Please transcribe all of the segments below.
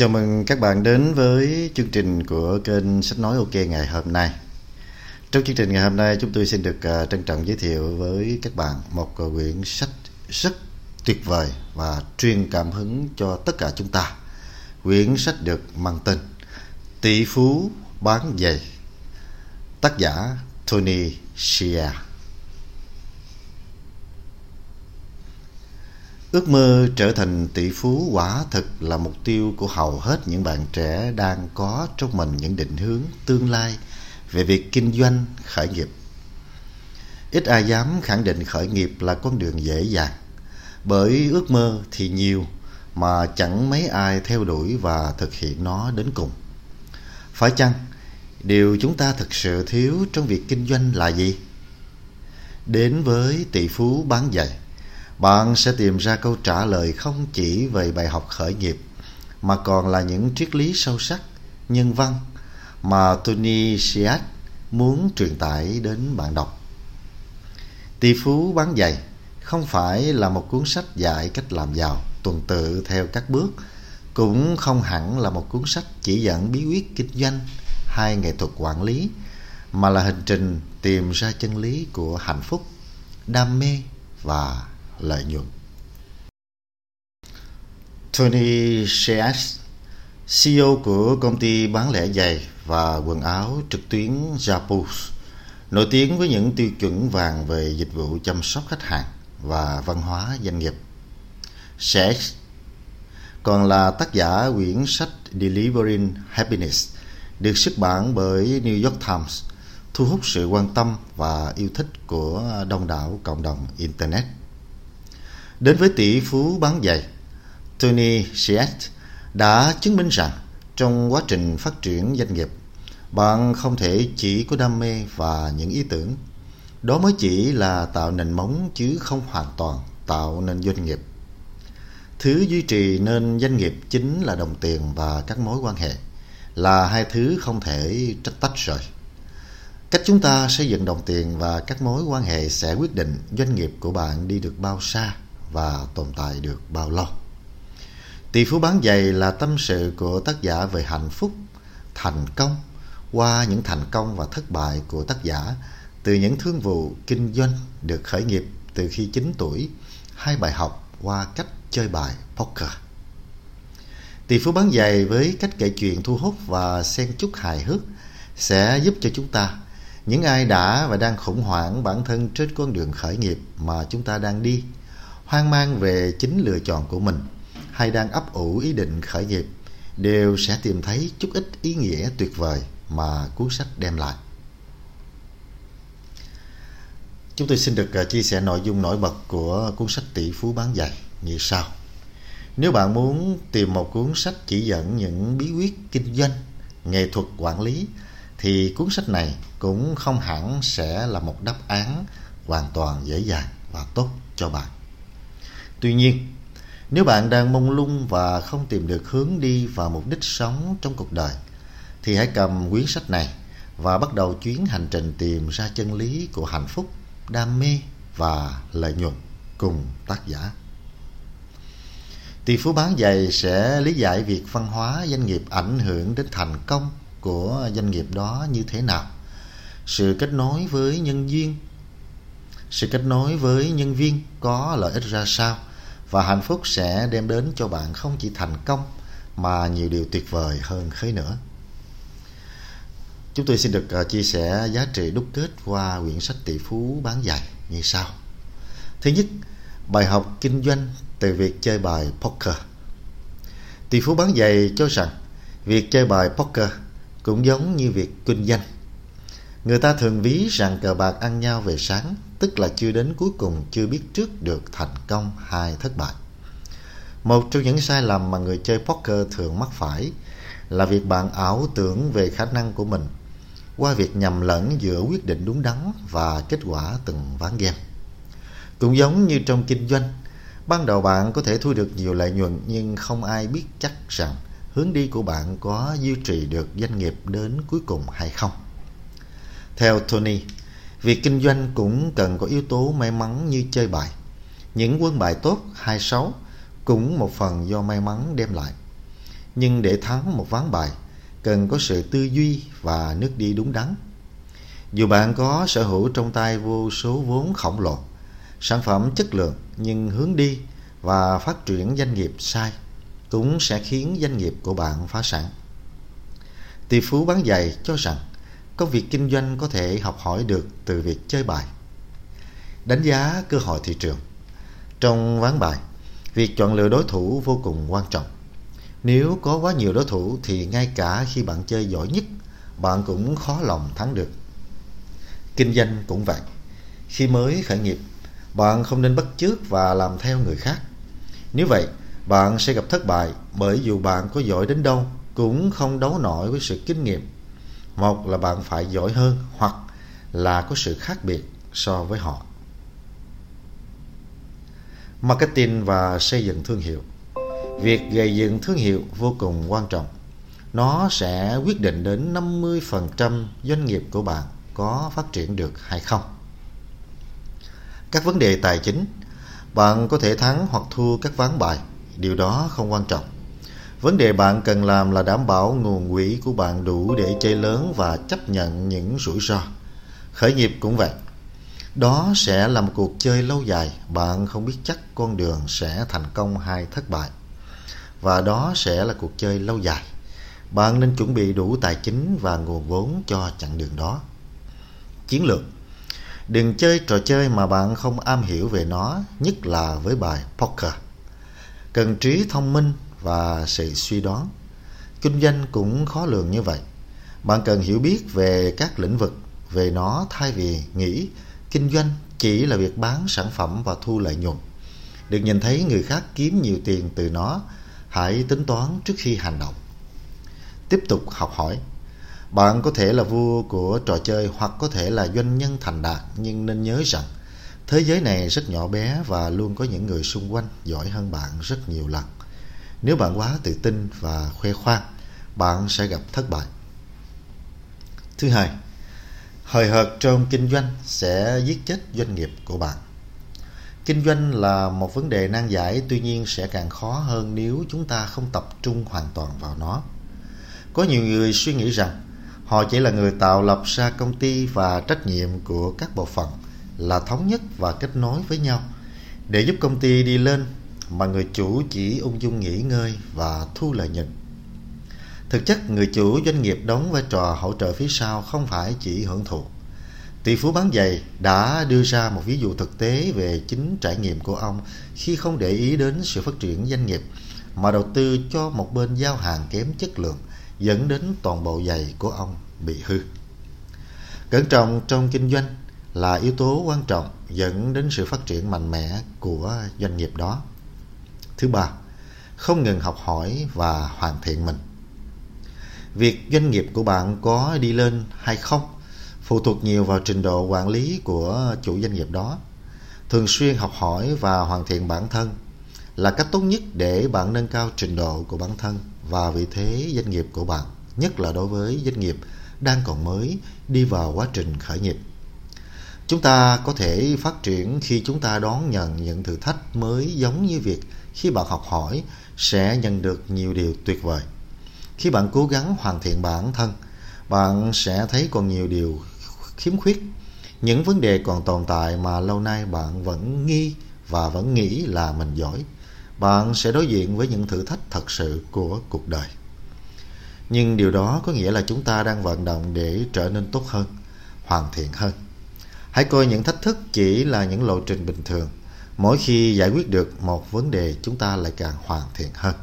Chào mừng các bạn đến với chương trình của kênh Sách Nói OK ngày hôm nay. Trong chương trình ngày hôm nay, chúng tôi xin được à, trân trọng giới thiệu với các bạn một à, quyển sách rất tuyệt vời và truyền cảm hứng cho tất cả chúng ta. Quyển sách được mang tên Tỷ phú bán giày, Tác giả Tony Shea Ước mơ trở thành tỷ phú quả thực là mục tiêu của hầu hết những bạn trẻ đang có trong mình những định hướng tương lai về việc kinh doanh khởi nghiệp. Ít ai dám khẳng định khởi nghiệp là con đường dễ dàng, bởi ước mơ thì nhiều mà chẳng mấy ai theo đuổi và thực hiện nó đến cùng. Phải chăng điều chúng ta thực sự thiếu trong việc kinh doanh là gì? Đến với tỷ phú bán giày bạn sẽ tìm ra câu trả lời không chỉ về bài học khởi nghiệp mà còn là những triết lý sâu sắc nhân văn mà Tony Siat muốn truyền tải đến bạn đọc. Tỷ phú bán giày không phải là một cuốn sách dạy cách làm giàu tuần tự theo các bước, cũng không hẳn là một cuốn sách chỉ dẫn bí quyết kinh doanh hay nghệ thuật quản lý, mà là hành trình tìm ra chân lý của hạnh phúc, đam mê và lợi nhuận. Tony Shears, CEO của công ty bán lẻ giày và quần áo trực tuyến Zappos, nổi tiếng với những tiêu chuẩn vàng về dịch vụ chăm sóc khách hàng và văn hóa doanh nghiệp. Shears còn là tác giả quyển sách Delivering Happiness được xuất bản bởi New York Times, thu hút sự quan tâm và yêu thích của đông đảo cộng đồng Internet. Đến với tỷ phú bán giày, Tony Siet đã chứng minh rằng trong quá trình phát triển doanh nghiệp, bạn không thể chỉ có đam mê và những ý tưởng. Đó mới chỉ là tạo nền móng chứ không hoàn toàn tạo nên doanh nghiệp. Thứ duy trì nên doanh nghiệp chính là đồng tiền và các mối quan hệ, là hai thứ không thể trách tách rời. Cách chúng ta xây dựng đồng tiền và các mối quan hệ sẽ quyết định doanh nghiệp của bạn đi được bao xa và tồn tại được bao lâu. Tỷ phú bán giày là tâm sự của tác giả về hạnh phúc, thành công qua những thành công và thất bại của tác giả từ những thương vụ kinh doanh được khởi nghiệp từ khi 9 tuổi, hai bài học qua cách chơi bài poker. Tỷ phú bán giày với cách kể chuyện thu hút và xen chút hài hước sẽ giúp cho chúng ta những ai đã và đang khủng hoảng bản thân trên con đường khởi nghiệp mà chúng ta đang đi hoang mang về chính lựa chọn của mình hay đang ấp ủ ý định khởi nghiệp đều sẽ tìm thấy chút ít ý nghĩa tuyệt vời mà cuốn sách đem lại. Chúng tôi xin được à, chia sẻ nội dung nổi bật của cuốn sách Tỷ phú bán giày như sau. Nếu bạn muốn tìm một cuốn sách chỉ dẫn những bí quyết kinh doanh, nghệ thuật quản lý thì cuốn sách này cũng không hẳn sẽ là một đáp án hoàn toàn dễ dàng và tốt cho bạn. Tuy nhiên, nếu bạn đang mông lung và không tìm được hướng đi và mục đích sống trong cuộc đời, thì hãy cầm quyển sách này và bắt đầu chuyến hành trình tìm ra chân lý của hạnh phúc, đam mê và lợi nhuận cùng tác giả. Tỷ phú bán giày sẽ lý giải việc văn hóa doanh nghiệp ảnh hưởng đến thành công của doanh nghiệp đó như thế nào. Sự kết nối với nhân viên sự kết nối với nhân viên có lợi ích ra sao và hạnh phúc sẽ đem đến cho bạn không chỉ thành công mà nhiều điều tuyệt vời hơn thế nữa. Chúng tôi xin được à, chia sẻ giá trị đúc kết qua quyển sách tỷ phú bán giày như sau. Thứ nhất, bài học kinh doanh từ việc chơi bài poker. Tỷ phú bán giày cho rằng việc chơi bài poker cũng giống như việc kinh doanh. Người ta thường ví rằng cờ bạc ăn nhau về sáng tức là chưa đến cuối cùng chưa biết trước được thành công hay thất bại. Một trong những sai lầm mà người chơi poker thường mắc phải là việc bạn ảo tưởng về khả năng của mình qua việc nhầm lẫn giữa quyết định đúng đắn và kết quả từng ván game. Cũng giống như trong kinh doanh, ban đầu bạn có thể thu được nhiều lợi nhuận nhưng không ai biết chắc rằng hướng đi của bạn có duy trì được doanh nghiệp đến cuối cùng hay không. Theo Tony, Việc kinh doanh cũng cần có yếu tố may mắn như chơi bài. Những quân bài tốt hay xấu cũng một phần do may mắn đem lại. Nhưng để thắng một ván bài, cần có sự tư duy và nước đi đúng đắn. Dù bạn có sở hữu trong tay vô số vốn khổng lồ, sản phẩm chất lượng nhưng hướng đi và phát triển doanh nghiệp sai cũng sẽ khiến doanh nghiệp của bạn phá sản. Tỷ phú bán giày cho rằng có việc kinh doanh có thể học hỏi được từ việc chơi bài. Đánh giá cơ hội thị trường Trong ván bài, việc chọn lựa đối thủ vô cùng quan trọng. Nếu có quá nhiều đối thủ thì ngay cả khi bạn chơi giỏi nhất, bạn cũng khó lòng thắng được. Kinh doanh cũng vậy. Khi mới khởi nghiệp, bạn không nên bắt chước và làm theo người khác. Nếu vậy, bạn sẽ gặp thất bại bởi dù bạn có giỏi đến đâu cũng không đấu nổi với sự kinh nghiệm. Một là bạn phải giỏi hơn hoặc là có sự khác biệt so với họ. Marketing và xây dựng thương hiệu Việc gây dựng thương hiệu vô cùng quan trọng. Nó sẽ quyết định đến 50% doanh nghiệp của bạn có phát triển được hay không. Các vấn đề tài chính Bạn có thể thắng hoặc thua các ván bài Điều đó không quan trọng Vấn đề bạn cần làm là đảm bảo nguồn quỹ của bạn đủ để chơi lớn và chấp nhận những rủi ro. Khởi nghiệp cũng vậy. Đó sẽ là một cuộc chơi lâu dài, bạn không biết chắc con đường sẽ thành công hay thất bại. Và đó sẽ là cuộc chơi lâu dài. Bạn nên chuẩn bị đủ tài chính và nguồn vốn cho chặng đường đó. Chiến lược Đừng chơi trò chơi mà bạn không am hiểu về nó, nhất là với bài poker. Cần trí thông minh và sự suy đoán. Kinh doanh cũng khó lường như vậy. Bạn cần hiểu biết về các lĩnh vực về nó thay vì nghĩ kinh doanh chỉ là việc bán sản phẩm và thu lợi nhuận. Đừng nhìn thấy người khác kiếm nhiều tiền từ nó, hãy tính toán trước khi hành động. Tiếp tục học hỏi. Bạn có thể là vua của trò chơi hoặc có thể là doanh nhân thành đạt nhưng nên nhớ rằng thế giới này rất nhỏ bé và luôn có những người xung quanh giỏi hơn bạn rất nhiều lần. Nếu bạn quá tự tin và khoe khoang, bạn sẽ gặp thất bại. Thứ hai, hời hợt trong kinh doanh sẽ giết chết doanh nghiệp của bạn. Kinh doanh là một vấn đề nan giải, tuy nhiên sẽ càng khó hơn nếu chúng ta không tập trung hoàn toàn vào nó. Có nhiều người suy nghĩ rằng họ chỉ là người tạo lập ra công ty và trách nhiệm của các bộ phận là thống nhất và kết nối với nhau để giúp công ty đi lên mà người chủ chỉ ung dung nghỉ ngơi và thu lợi nhuận. Thực chất, người chủ doanh nghiệp đóng vai trò hỗ trợ phía sau không phải chỉ hưởng thụ. Tỷ phú bán giày đã đưa ra một ví dụ thực tế về chính trải nghiệm của ông khi không để ý đến sự phát triển doanh nghiệp mà đầu tư cho một bên giao hàng kém chất lượng dẫn đến toàn bộ giày của ông bị hư. Cẩn trọng trong kinh doanh là yếu tố quan trọng dẫn đến sự phát triển mạnh mẽ của doanh nghiệp đó. Thứ ba, không ngừng học hỏi và hoàn thiện mình. Việc doanh nghiệp của bạn có đi lên hay không phụ thuộc nhiều vào trình độ quản lý của chủ doanh nghiệp đó. Thường xuyên học hỏi và hoàn thiện bản thân là cách tốt nhất để bạn nâng cao trình độ của bản thân và vị thế doanh nghiệp của bạn, nhất là đối với doanh nghiệp đang còn mới đi vào quá trình khởi nghiệp. Chúng ta có thể phát triển khi chúng ta đón nhận những thử thách mới giống như việc khi bạn học hỏi sẽ nhận được nhiều điều tuyệt vời. Khi bạn cố gắng hoàn thiện bản thân, bạn sẽ thấy còn nhiều điều khiếm khuyết, những vấn đề còn tồn tại mà lâu nay bạn vẫn nghi và vẫn nghĩ là mình giỏi. Bạn sẽ đối diện với những thử thách thật sự của cuộc đời. Nhưng điều đó có nghĩa là chúng ta đang vận động để trở nên tốt hơn, hoàn thiện hơn. Hãy coi những thách thức chỉ là những lộ trình bình thường Mỗi khi giải quyết được một vấn đề chúng ta lại càng hoàn thiện hơn.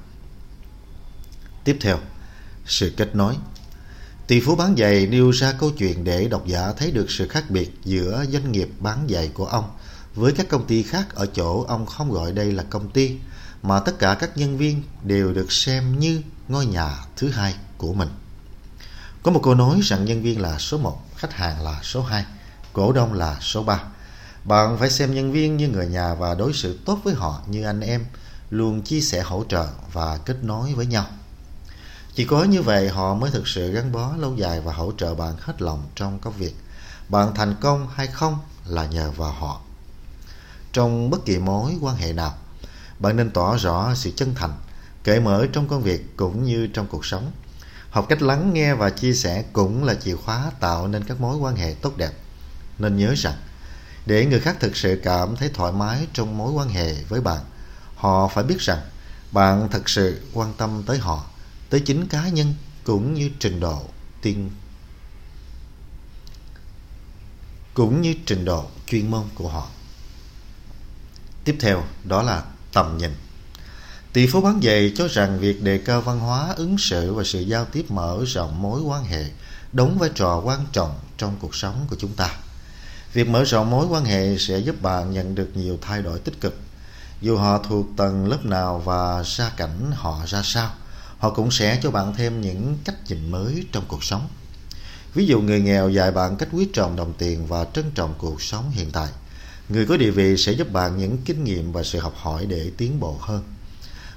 Tiếp theo, sự kết nối. Tỷ phú bán giày nêu ra câu chuyện để độc giả thấy được sự khác biệt giữa doanh nghiệp bán giày của ông với các công ty khác ở chỗ ông không gọi đây là công ty mà tất cả các nhân viên đều được xem như ngôi nhà thứ hai của mình. Có một câu nói rằng nhân viên là số 1, khách hàng là số 2, cổ đông là số 3. Bạn phải xem nhân viên như người nhà và đối xử tốt với họ như anh em, luôn chia sẻ hỗ trợ và kết nối với nhau. Chỉ có như vậy họ mới thực sự gắn bó lâu dài và hỗ trợ bạn hết lòng trong công việc. Bạn thành công hay không là nhờ vào họ. Trong bất kỳ mối quan hệ nào, bạn nên tỏ rõ sự chân thành, cởi mở trong công việc cũng như trong cuộc sống. Học cách lắng nghe và chia sẻ cũng là chìa khóa tạo nên các mối quan hệ tốt đẹp. Nên nhớ rằng, để người khác thực sự cảm thấy thoải mái trong mối quan hệ với bạn, họ phải biết rằng bạn thật sự quan tâm tới họ, tới chính cá nhân cũng như trình độ tiên cũng như trình độ chuyên môn của họ. Tiếp theo đó là tầm nhìn. Tỷ phú bán giày cho rằng việc đề cao văn hóa ứng xử và sự giao tiếp mở rộng mối quan hệ đóng vai trò quan trọng trong cuộc sống của chúng ta. Việc mở rộng mối quan hệ sẽ giúp bạn nhận được nhiều thay đổi tích cực. Dù họ thuộc tầng lớp nào và gia cảnh họ ra sao, họ cũng sẽ cho bạn thêm những cách nhìn mới trong cuộc sống. Ví dụ người nghèo dạy bạn cách quý trọng đồng tiền và trân trọng cuộc sống hiện tại. Người có địa vị sẽ giúp bạn những kinh nghiệm và sự học hỏi để tiến bộ hơn.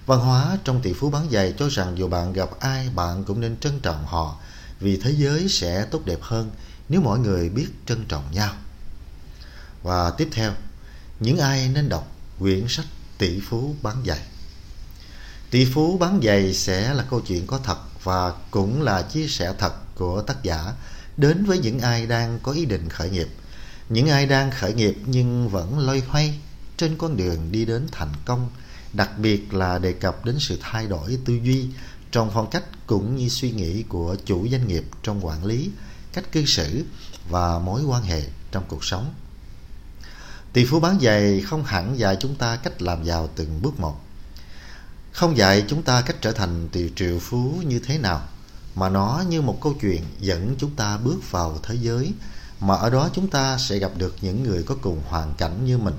Văn hóa trong tỷ phú bán giày cho rằng dù bạn gặp ai bạn cũng nên trân trọng họ vì thế giới sẽ tốt đẹp hơn nếu mọi người biết trân trọng nhau. Và tiếp theo, những ai nên đọc quyển sách tỷ phú bán giày. Tỷ phú bán giày sẽ là câu chuyện có thật và cũng là chia sẻ thật của tác giả đến với những ai đang có ý định khởi nghiệp. Những ai đang khởi nghiệp nhưng vẫn loay hoay trên con đường đi đến thành công, đặc biệt là đề cập đến sự thay đổi tư duy trong phong cách cũng như suy nghĩ của chủ doanh nghiệp trong quản lý, cách cư xử và mối quan hệ trong cuộc sống. Tỷ phú bán giày không hẳn dạy chúng ta cách làm giàu từng bước một. Không dạy chúng ta cách trở thành tỷ triệu phú như thế nào, mà nó như một câu chuyện dẫn chúng ta bước vào thế giới mà ở đó chúng ta sẽ gặp được những người có cùng hoàn cảnh như mình.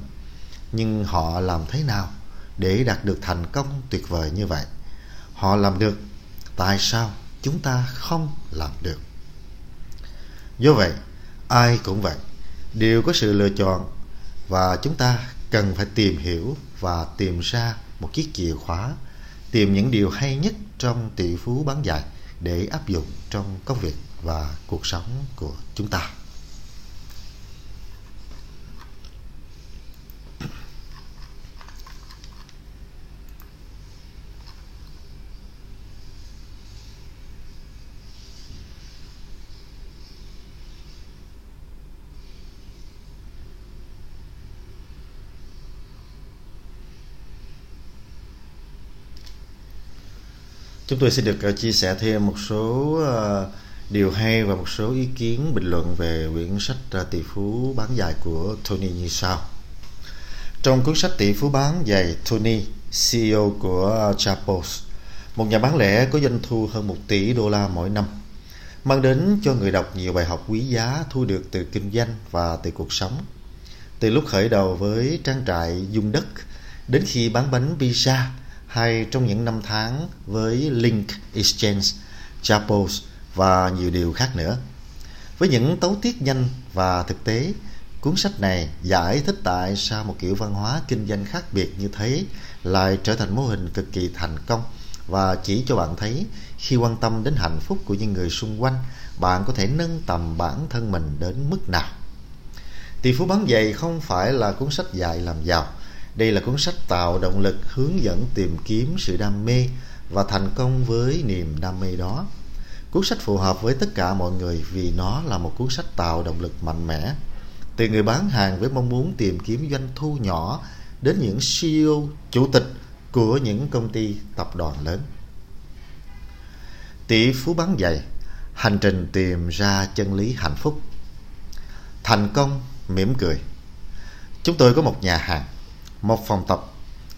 Nhưng họ làm thế nào để đạt được thành công tuyệt vời như vậy? Họ làm được, tại sao chúng ta không làm được? Do vậy, ai cũng vậy, đều có sự lựa chọn và chúng ta cần phải tìm hiểu và tìm ra một chiếc chìa khóa, tìm những điều hay nhất trong tỷ phú bán dạy để áp dụng trong công việc và cuộc sống của chúng ta. Chúng tôi xin được ờ, chia sẻ thêm một số ờ, điều hay và một số ý kiến bình luận về quyển sách ờ, Tỷ phú bán dài của Tony như sau. Trong cuốn sách Tỷ phú bán dài, Tony, CEO của Chapos, một nhà bán lẻ có doanh thu hơn 1 tỷ đô la mỗi năm, mang đến cho người đọc nhiều bài học quý giá thu được từ kinh doanh và từ cuộc sống. Từ lúc khởi đầu với trang trại dung đất đến khi bán bánh pizza hay trong những năm tháng với Link Exchange, Chapels và nhiều điều khác nữa. Với những tấu tiết nhanh và thực tế, cuốn sách này giải thích tại sao một kiểu văn hóa kinh doanh khác biệt như thế lại trở thành mô hình cực kỳ thành công và chỉ cho bạn thấy khi quan tâm đến hạnh phúc của những người xung quanh, bạn có thể nâng tầm bản thân mình đến mức nào. Tỷ phú bán giày không phải là cuốn sách dạy làm giàu, đây là cuốn sách tạo động lực hướng dẫn tìm kiếm sự đam mê và thành công với niềm đam mê đó. Cuốn sách phù hợp với tất cả mọi người vì nó là một cuốn sách tạo động lực mạnh mẽ. Từ người bán hàng với mong muốn tìm kiếm doanh thu nhỏ đến những CEO, chủ tịch của những công ty tập đoàn lớn. Tỷ phú bán giày, hành trình tìm ra chân lý hạnh phúc. Thành công mỉm cười. Chúng tôi có một nhà hàng một phòng tập,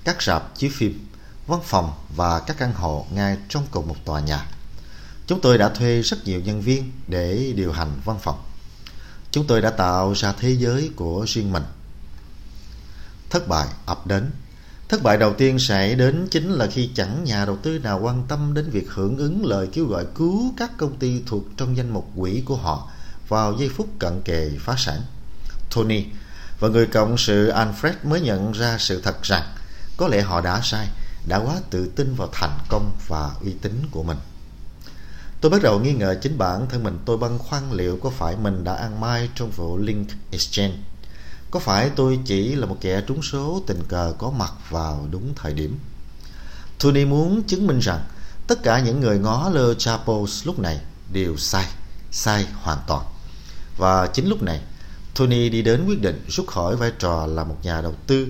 các rạp chiếu phim, văn phòng và các căn hộ ngay trong cùng một tòa nhà. Chúng tôi đã thuê rất nhiều nhân viên để điều hành văn phòng. Chúng tôi đã tạo ra thế giới của riêng mình. Thất bại ập đến. Thất bại đầu tiên sẽ đến chính là khi chẳng nhà đầu tư nào quan tâm đến việc hưởng ứng lời kêu gọi cứu các công ty thuộc trong danh mục quỹ của họ vào giây phút cận kề phá sản. Tony và người cộng sự Alfred mới nhận ra sự thật rằng có lẽ họ đã sai, đã quá tự tin vào thành công và uy tín của mình. Tôi bắt đầu nghi ngờ chính bản thân mình tôi băn khoăn liệu có phải mình đã ăn mai trong vụ Link Exchange. Có phải tôi chỉ là một kẻ trúng số tình cờ có mặt vào đúng thời điểm. Tony muốn chứng minh rằng tất cả những người ngó lơ Chapos lúc này đều sai, sai hoàn toàn. Và chính lúc này, Tony đi đến quyết định rút khỏi vai trò là một nhà đầu tư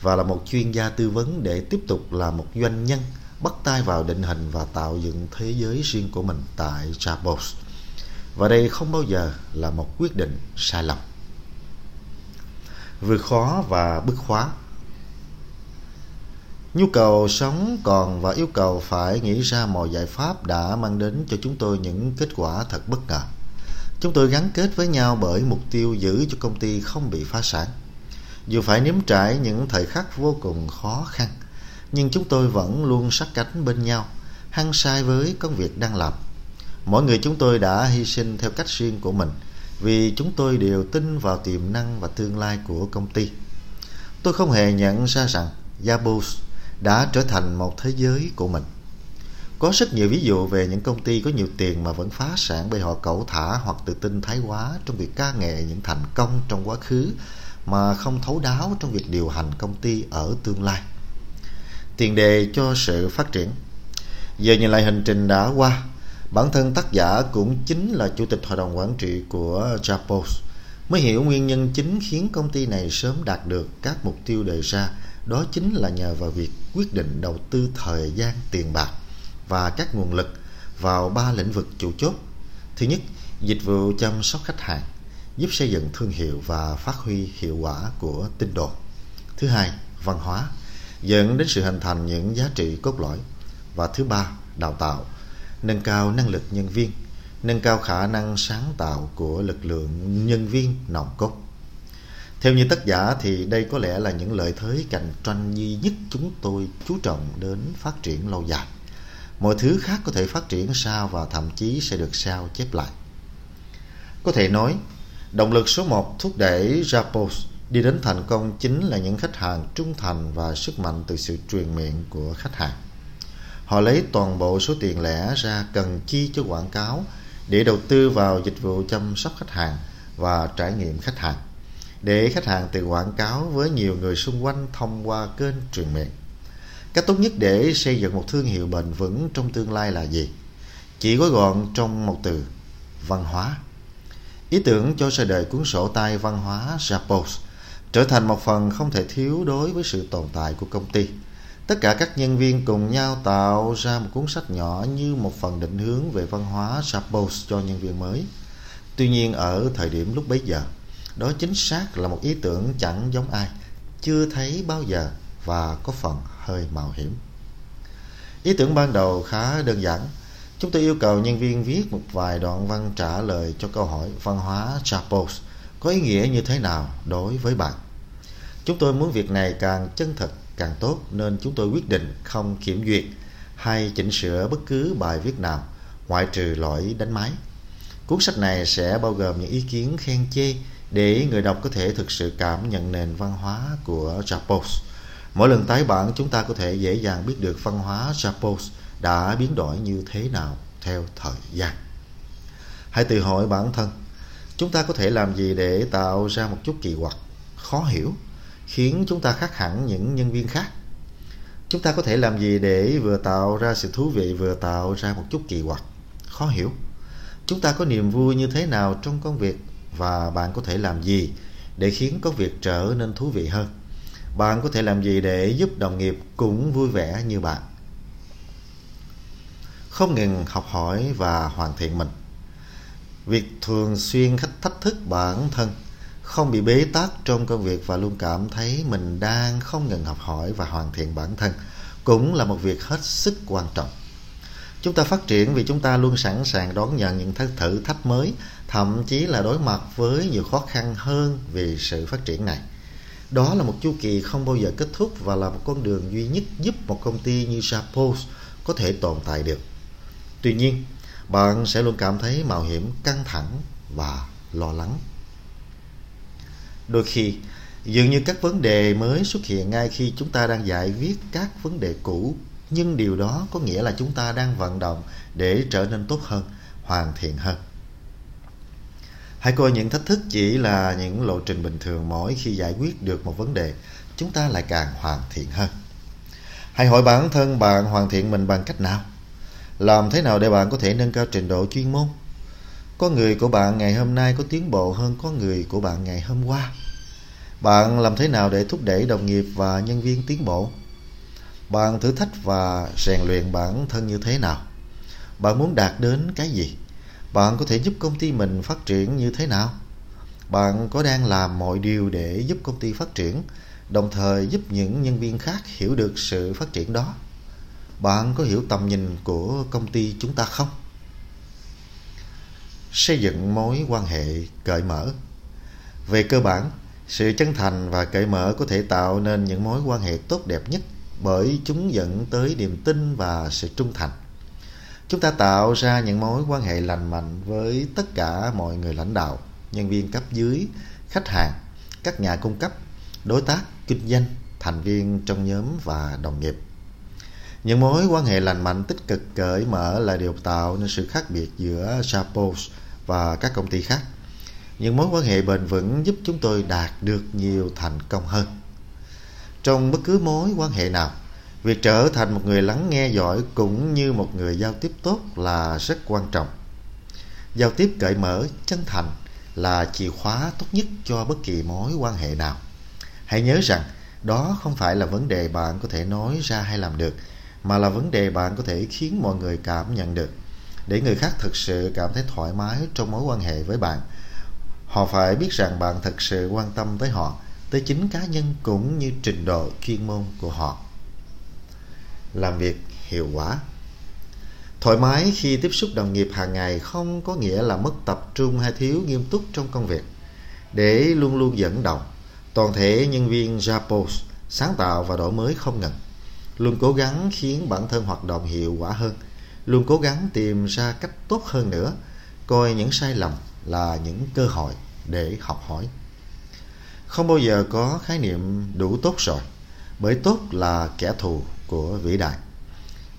và là một chuyên gia tư vấn để tiếp tục là một doanh nhân, bắt tay vào định hình và tạo dựng thế giới riêng của mình tại Jabos. Và đây không bao giờ là một quyết định sai lầm. Vượt khó và bứt khóa Nhu cầu sống còn và yêu cầu phải nghĩ ra mọi giải pháp đã mang đến cho chúng tôi những kết quả thật bất ngờ. Chúng tôi gắn kết với nhau bởi mục tiêu giữ cho công ty không bị phá sản. Dù phải nếm trải những thời khắc vô cùng khó khăn, nhưng chúng tôi vẫn luôn sát cánh bên nhau, hăng sai với công việc đang làm. Mỗi người chúng tôi đã hy sinh theo cách riêng của mình vì chúng tôi đều tin vào tiềm năng và tương lai của công ty. Tôi không hề nhận ra rằng Yabus đã trở thành một thế giới của mình. Có rất nhiều ví dụ về những công ty có nhiều tiền mà vẫn phá sản bởi họ cẩu thả hoặc tự tin thái quá trong việc ca nghệ những thành công trong quá khứ mà không thấu đáo trong việc điều hành công ty ở tương lai. Tiền đề cho sự phát triển Giờ nhìn lại hành trình đã qua, Bản thân tác giả cũng chính là chủ tịch hội đồng quản trị của Japos, Mới hiểu nguyên nhân chính khiến công ty này sớm đạt được các mục tiêu đề ra, Đó chính là nhờ vào việc quyết định đầu tư thời gian tiền bạc và các nguồn lực vào ba lĩnh vực chủ chốt. Thứ nhất, dịch vụ chăm sóc khách hàng, giúp xây dựng thương hiệu và phát huy hiệu quả của tinh đồ. Thứ hai, văn hóa, dẫn đến sự hình thành những giá trị cốt lõi. Và thứ ba, đào tạo, nâng cao năng lực nhân viên, nâng cao khả năng sáng tạo của lực lượng nhân viên nòng cốt. Theo như tác giả thì đây có lẽ là những lợi thế cạnh tranh duy nhất chúng tôi chú trọng đến phát triển lâu dài. Mọi thứ khác có thể phát triển sao và thậm chí sẽ được sao chép lại. Có thể nói, động lực số 1 thúc đẩy Rapos đi đến thành công chính là những khách hàng trung thành và sức mạnh từ sự truyền miệng của khách hàng. Họ lấy toàn bộ số tiền lẻ ra cần chi cho quảng cáo để đầu tư vào dịch vụ chăm sóc khách hàng và trải nghiệm khách hàng để khách hàng từ quảng cáo với nhiều người xung quanh thông qua kênh truyền miệng. Cách tốt nhất để xây dựng một thương hiệu bền vững trong tương lai là gì? Chỉ gói gọn trong một từ, văn hóa. Ý tưởng cho ra đời cuốn sổ tay văn hóa Japos trở thành một phần không thể thiếu đối với sự tồn tại của công ty. Tất cả các nhân viên cùng nhau tạo ra một cuốn sách nhỏ như một phần định hướng về văn hóa Japos cho nhân viên mới. Tuy nhiên ở thời điểm lúc bấy giờ, đó chính xác là một ý tưởng chẳng giống ai, chưa thấy bao giờ và có phần hơi mạo hiểm. Ý tưởng ban đầu khá đơn giản. Chúng tôi yêu cầu nhân viên viết một vài đoạn văn trả lời cho câu hỏi văn hóa Chapos có ý nghĩa như thế nào đối với bạn. Chúng tôi muốn việc này càng chân thật, càng tốt nên chúng tôi quyết định không kiểm duyệt hay chỉnh sửa bất cứ bài viết nào, ngoại trừ lỗi đánh máy. Cuốn sách này sẽ bao gồm những ý kiến khen chê để người đọc có thể thực sự cảm nhận nền văn hóa của Japos. Mỗi lần tái bản chúng ta có thể dễ dàng biết được văn hóa Japos đã biến đổi như thế nào theo thời gian. Hãy tự hỏi bản thân, chúng ta có thể làm gì để tạo ra một chút kỳ quặc, khó hiểu, khiến chúng ta khác hẳn những nhân viên khác? Chúng ta có thể làm gì để vừa tạo ra sự thú vị vừa tạo ra một chút kỳ quặc, khó hiểu? Chúng ta có niềm vui như thế nào trong công việc và bạn có thể làm gì để khiến công việc trở nên thú vị hơn bạn có thể làm gì để giúp đồng nghiệp cũng vui vẻ như bạn? Không ngừng học hỏi và hoàn thiện mình. Việc thường xuyên khách thách thức bản thân, không bị bế tắc trong công việc và luôn cảm thấy mình đang không ngừng học hỏi và hoàn thiện bản thân cũng là một việc hết sức quan trọng. Chúng ta phát triển vì chúng ta luôn sẵn sàng đón nhận những thử thách mới, thậm chí là đối mặt với nhiều khó khăn hơn vì sự phát triển này đó là một chu kỳ không bao giờ kết thúc và là một con đường duy nhất giúp một công ty như Sapos có thể tồn tại được. Tuy nhiên, bạn sẽ luôn cảm thấy mạo hiểm căng thẳng và lo lắng. Đôi khi, dường như các vấn đề mới xuất hiện ngay khi chúng ta đang giải quyết các vấn đề cũ, nhưng điều đó có nghĩa là chúng ta đang vận động để trở nên tốt hơn, hoàn thiện hơn hãy coi những thách thức chỉ là những lộ trình bình thường mỗi khi giải quyết được một vấn đề, chúng ta lại càng hoàn thiện hơn Hãy hỏi bản thân bạn hoàn thiện mình bằng cách nào? Làm thế nào để bạn có thể nâng cao trình độ chuyên môn? Có người của bạn ngày hôm nay có tiến bộ hơn có người của bạn ngày hôm qua. Bạn làm thế nào để thúc đẩy đồng nghiệp và nhân viên tiến bộ? Bạn thử thách và rèn luyện bản thân như thế nào? Bạn muốn đạt đến cái gì? Bạn có thể giúp công ty mình phát triển như thế nào? Bạn có đang làm mọi điều để giúp công ty phát triển, đồng thời giúp những nhân viên khác hiểu được sự phát triển đó? Bạn có hiểu tầm nhìn của công ty chúng ta không? Xây dựng mối quan hệ cởi mở. Về cơ bản, sự chân thành và cởi mở có thể tạo nên những mối quan hệ tốt đẹp nhất bởi chúng dẫn tới niềm tin và sự trung thành. Chúng ta tạo ra những mối quan hệ lành mạnh với tất cả mọi người lãnh đạo, nhân viên cấp dưới, khách hàng, các nhà cung cấp, đối tác, kinh doanh, thành viên trong nhóm và đồng nghiệp. Những mối quan hệ lành mạnh tích cực cởi mở là điều tạo nên sự khác biệt giữa Chapos và các công ty khác. Những mối quan hệ bền vững giúp chúng tôi đạt được nhiều thành công hơn. Trong bất cứ mối quan hệ nào, việc trở thành một người lắng nghe giỏi cũng như một người giao tiếp tốt là rất quan trọng. Giao tiếp cởi mở, chân thành là chìa khóa tốt nhất cho bất kỳ mối quan hệ nào. Hãy nhớ rằng đó không phải là vấn đề bạn có thể nói ra hay làm được, mà là vấn đề bạn có thể khiến mọi người cảm nhận được. Để người khác thực sự cảm thấy thoải mái trong mối quan hệ với bạn, họ phải biết rằng bạn thực sự quan tâm tới họ, tới chính cá nhân cũng như trình độ chuyên môn của họ. Làm việc hiệu quả. Thoải mái khi tiếp xúc đồng nghiệp hàng ngày không có nghĩa là mất tập trung hay thiếu nghiêm túc trong công việc. Để luôn luôn dẫn đầu, toàn thể nhân viên Japos sáng tạo và đổi mới không ngừng. Luôn cố gắng khiến bản thân hoạt động hiệu quả hơn. Luôn cố gắng tìm ra cách tốt hơn nữa. Coi những sai lầm là những cơ hội để học hỏi. Không bao giờ có khái niệm đủ tốt rồi bởi tốt là kẻ thù của vĩ đại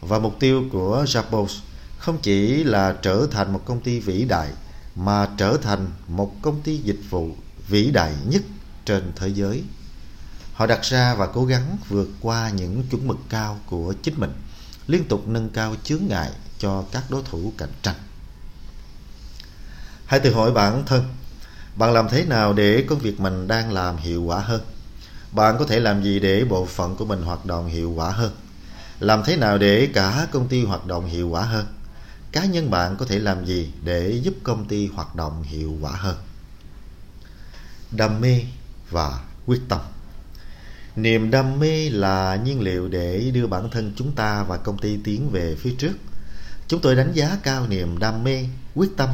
và mục tiêu của Japos không chỉ là trở thành một công ty vĩ đại mà trở thành một công ty dịch vụ vĩ đại nhất trên thế giới Họ đặt ra và cố gắng vượt qua những chuẩn mực cao của chính mình, liên tục nâng cao chướng ngại cho các đối thủ cạnh tranh. Hãy tự hỏi bản thân, bạn làm thế nào để công việc mình đang làm hiệu quả hơn? Bạn có thể làm gì để bộ phận của mình hoạt động hiệu quả hơn? Làm thế nào để cả công ty hoạt động hiệu quả hơn? Cá nhân bạn có thể làm gì để giúp công ty hoạt động hiệu quả hơn? Đam mê và quyết tâm niềm đam mê là nhiên liệu để đưa bản thân chúng ta và công ty tiến về phía trước chúng tôi đánh giá cao niềm đam mê, quyết tâm,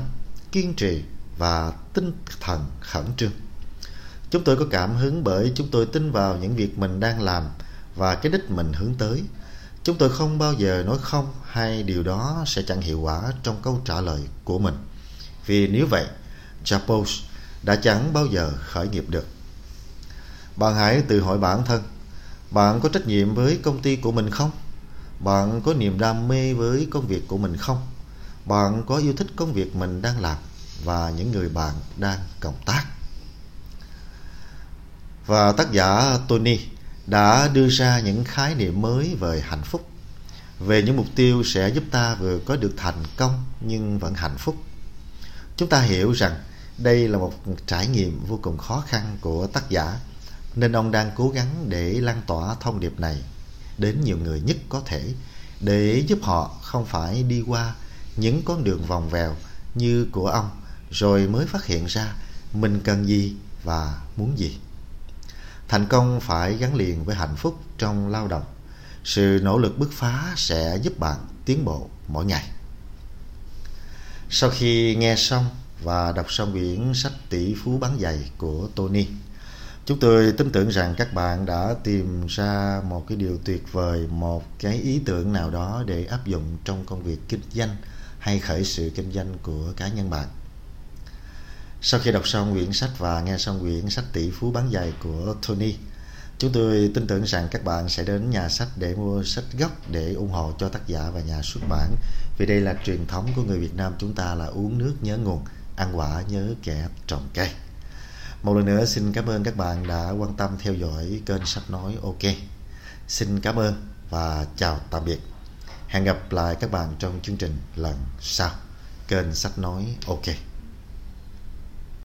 kiên trì và tinh thần khẩn trương chúng tôi có cảm hứng bởi chúng tôi tin vào những việc mình đang làm và cái đích mình hướng tới chúng tôi không bao giờ nói không hay điều đó sẽ chẳng hiệu quả trong câu trả lời của mình. Vì nếu vậy, Chapos đã chẳng bao giờ khởi nghiệp được. Bạn hãy tự hỏi bản thân, bạn có trách nhiệm với công ty của mình không? Bạn có niềm đam mê với công việc của mình không? Bạn có yêu thích công việc mình đang làm và những người bạn đang cộng tác? Và tác giả Tony đã đưa ra những khái niệm mới về hạnh phúc. Về những mục tiêu sẽ giúp ta vừa có được thành công nhưng vẫn hạnh phúc. Chúng ta hiểu rằng đây là một trải nghiệm vô cùng khó khăn của tác giả, nên ông đang cố gắng để lan tỏa thông điệp này đến nhiều người nhất có thể để giúp họ không phải đi qua những con đường vòng vèo như của ông rồi mới phát hiện ra mình cần gì và muốn gì thành công phải gắn liền với hạnh phúc trong lao động sự nỗ lực bứt phá sẽ giúp bạn tiến bộ mỗi ngày sau khi nghe xong và đọc xong quyển sách tỷ phú bán giày của tony Chúng tôi tin tưởng rằng các bạn đã tìm ra một cái điều tuyệt vời, một cái ý tưởng nào đó để áp dụng trong công việc kinh doanh hay khởi sự kinh doanh của cá nhân bạn. Sau khi đọc xong quyển sách và nghe xong quyển sách tỷ phú bán giày của Tony, chúng tôi tin tưởng rằng các bạn sẽ đến nhà sách để mua sách gốc để ủng hộ cho tác giả và nhà xuất bản. Vì đây là truyền thống của người Việt Nam chúng ta là uống nước nhớ nguồn, ăn quả nhớ kẻ trồng cây. Một lần nữa xin cảm ơn các bạn đã quan tâm theo dõi kênh sách nói OK. Xin cảm ơn và chào tạm biệt. Hẹn gặp lại các bạn trong chương trình lần sau. Kênh sách nói OK.